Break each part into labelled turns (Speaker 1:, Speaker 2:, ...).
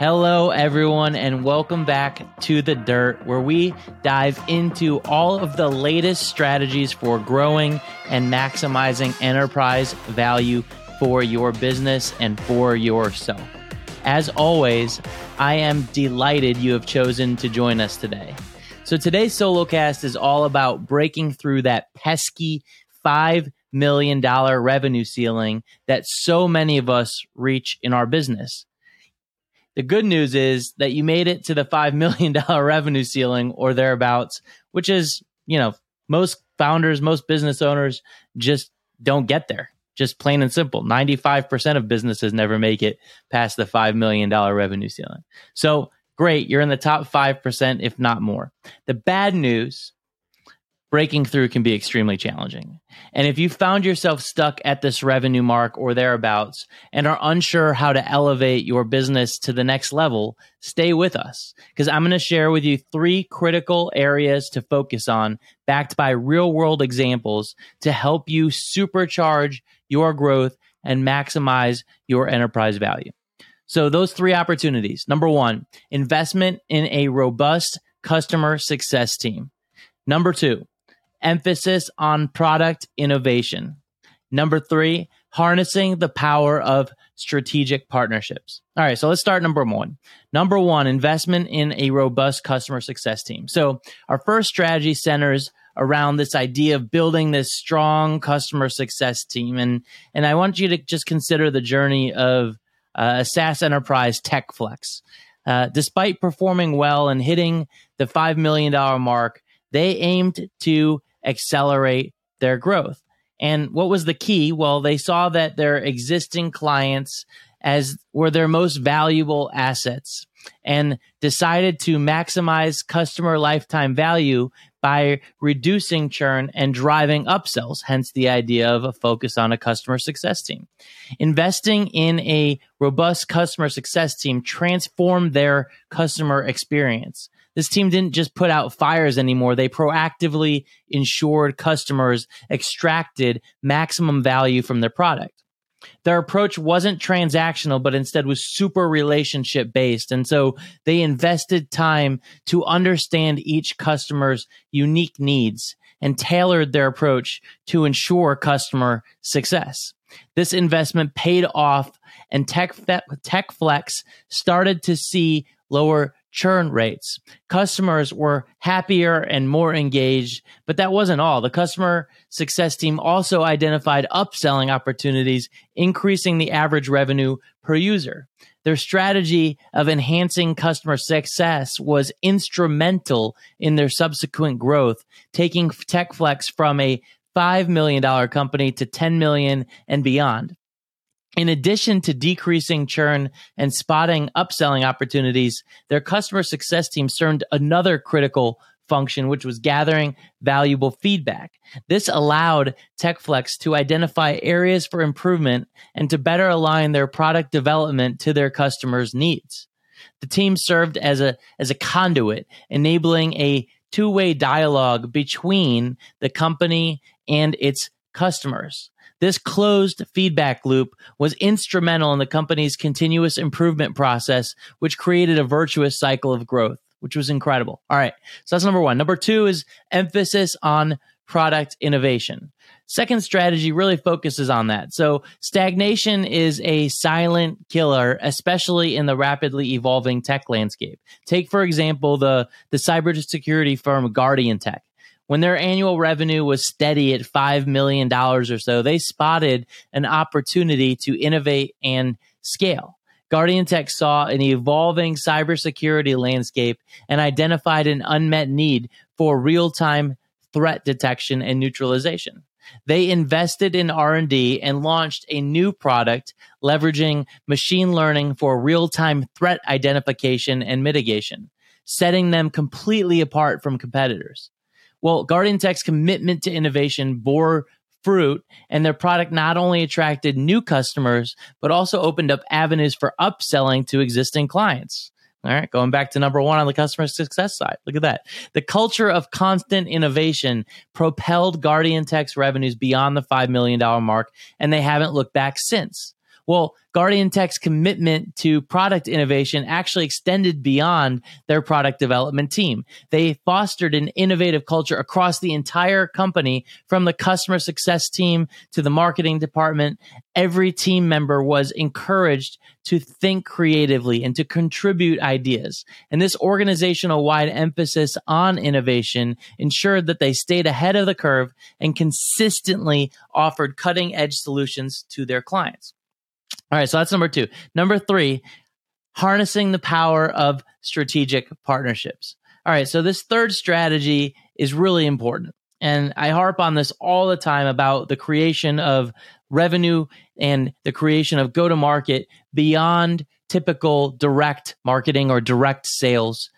Speaker 1: Hello, everyone, and welcome back to The Dirt, where we dive into all of the latest strategies for growing and maximizing enterprise value for your business and for yourself. As always, I am delighted you have chosen to join us today. So, today's solo cast is all about breaking through that pesky $5 million revenue ceiling that so many of us reach in our business. The good news is that you made it to the $5 million revenue ceiling or thereabouts, which is, you know, most founders, most business owners just don't get there. Just plain and simple. 95% of businesses never make it past the $5 million revenue ceiling. So great. You're in the top 5%, if not more. The bad news breaking through can be extremely challenging. And if you found yourself stuck at this revenue mark or thereabouts and are unsure how to elevate your business to the next level, stay with us because I'm going to share with you three critical areas to focus on backed by real world examples to help you supercharge your growth and maximize your enterprise value. So those three opportunities. Number one, investment in a robust customer success team. Number two, emphasis on product innovation. Number three, harnessing the power of strategic partnerships. All right, so let's start number one. Number one, investment in a robust customer success team. So our first strategy centers around this idea of building this strong customer success team. And, and I want you to just consider the journey of uh, a SaaS enterprise TechFlex. Uh, despite performing well and hitting the $5 million mark, they aimed to accelerate their growth. And what was the key? Well, they saw that their existing clients as were their most valuable assets and decided to maximize customer lifetime value by reducing churn and driving upsells, hence the idea of a focus on a customer success team. Investing in a robust customer success team transformed their customer experience this team didn't just put out fires anymore. They proactively ensured customers extracted maximum value from their product. Their approach wasn't transactional, but instead was super relationship based. And so they invested time to understand each customer's unique needs and tailored their approach to ensure customer success. This investment paid off and Tech, TechFlex started to see lower churn rates. Customers were happier and more engaged, but that wasn't all. The customer success team also identified upselling opportunities, increasing the average revenue per user. Their strategy of enhancing customer success was instrumental in their subsequent growth, taking TechFlex from a $5 million company to 10 million and beyond. In addition to decreasing churn and spotting upselling opportunities, their customer success team served another critical function, which was gathering valuable feedback. This allowed TechFlex to identify areas for improvement and to better align their product development to their customers' needs. The team served as a, as a conduit, enabling a two way dialogue between the company and its customers. This closed feedback loop was instrumental in the company's continuous improvement process, which created a virtuous cycle of growth, which was incredible. All right. So that's number one. Number two is emphasis on product innovation. Second strategy really focuses on that. So stagnation is a silent killer, especially in the rapidly evolving tech landscape. Take, for example, the, the cybersecurity firm Guardian Tech when their annual revenue was steady at $5 million or so, they spotted an opportunity to innovate and scale. Guardian Tech saw an evolving cybersecurity landscape and identified an unmet need for real-time threat detection and neutralization. They invested in R&D and launched a new product leveraging machine learning for real-time threat identification and mitigation, setting them completely apart from competitors. Well, Guardian Tech's commitment to innovation bore fruit, and their product not only attracted new customers, but also opened up avenues for upselling to existing clients. All right, going back to number one on the customer success side. Look at that. The culture of constant innovation propelled Guardian Tech's revenues beyond the $5 million mark, and they haven't looked back since. Well, Guardian Tech's commitment to product innovation actually extended beyond their product development team. They fostered an innovative culture across the entire company from the customer success team to the marketing department. Every team member was encouraged to think creatively and to contribute ideas. And this organizational wide emphasis on innovation ensured that they stayed ahead of the curve and consistently offered cutting edge solutions to their clients. All right, so that's number two. Number three, harnessing the power of strategic partnerships. All right, so this third strategy is really important. And I harp on this all the time about the creation of revenue and the creation of go to market beyond typical direct marketing or direct sales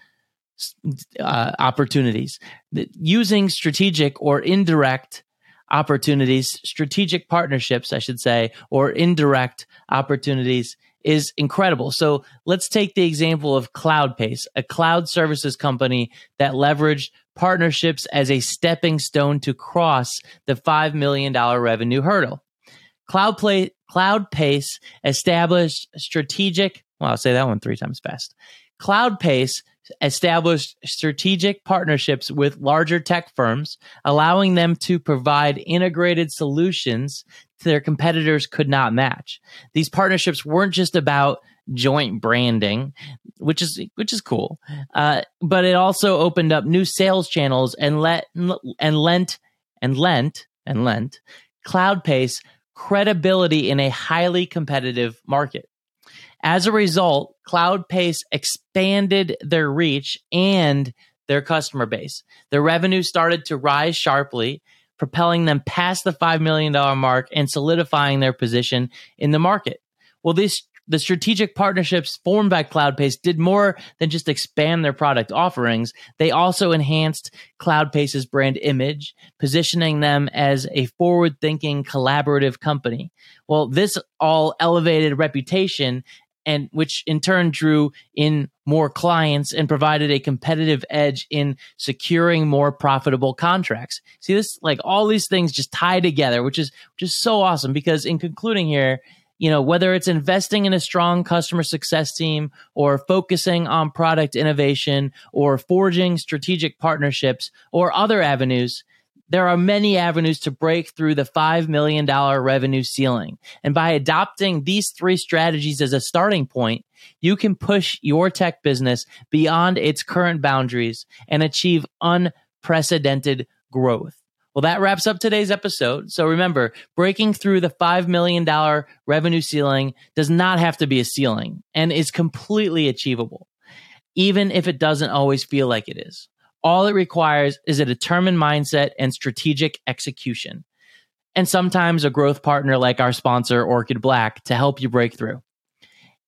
Speaker 1: uh, opportunities. Using strategic or indirect opportunities, strategic partnerships, I should say, or indirect opportunities is incredible. So let's take the example of CloudPace, a cloud services company that leveraged partnerships as a stepping stone to cross the $5 million revenue hurdle. CloudPlay, CloudPace established strategic, well, I'll say that one three times fast. CloudPace established strategic partnerships with larger tech firms, allowing them to provide integrated solutions their competitors could not match. These partnerships weren't just about joint branding, which is which is cool, uh, but it also opened up new sales channels and let and lent and lent and lent CloudPace credibility in a highly competitive market. As a result, CloudPace expanded their reach and their customer base. Their revenue started to rise sharply, propelling them past the $5 million mark and solidifying their position in the market. Well, this the strategic partnerships formed by CloudPace did more than just expand their product offerings. They also enhanced CloudPace's brand image, positioning them as a forward thinking collaborative company. Well, this all elevated reputation and which in turn drew in more clients and provided a competitive edge in securing more profitable contracts. See this like all these things just tie together, which is just so awesome because in concluding here, you know, whether it's investing in a strong customer success team or focusing on product innovation or forging strategic partnerships or other avenues, there are many avenues to break through the $5 million revenue ceiling. And by adopting these three strategies as a starting point, you can push your tech business beyond its current boundaries and achieve unprecedented growth. Well, that wraps up today's episode. So remember, breaking through the $5 million revenue ceiling does not have to be a ceiling and is completely achievable, even if it doesn't always feel like it is. All it requires is a determined mindset and strategic execution. And sometimes a growth partner like our sponsor, Orchid Black, to help you break through.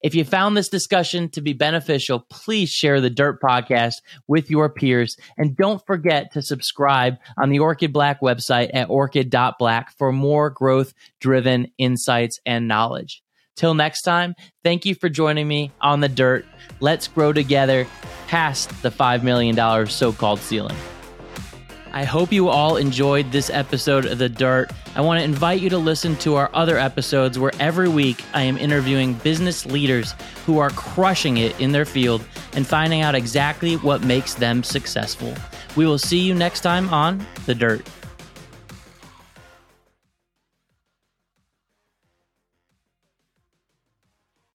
Speaker 1: If you found this discussion to be beneficial, please share the Dirt podcast with your peers. And don't forget to subscribe on the Orchid Black website at orchid.black for more growth driven insights and knowledge. Till next time, thank you for joining me on the dirt. Let's grow together past the $5 million so called ceiling. I hope you all enjoyed this episode of The Dirt. I want to invite you to listen to our other episodes where every week I am interviewing business leaders who are crushing it in their field and finding out exactly what makes them successful. We will see you next time on The Dirt.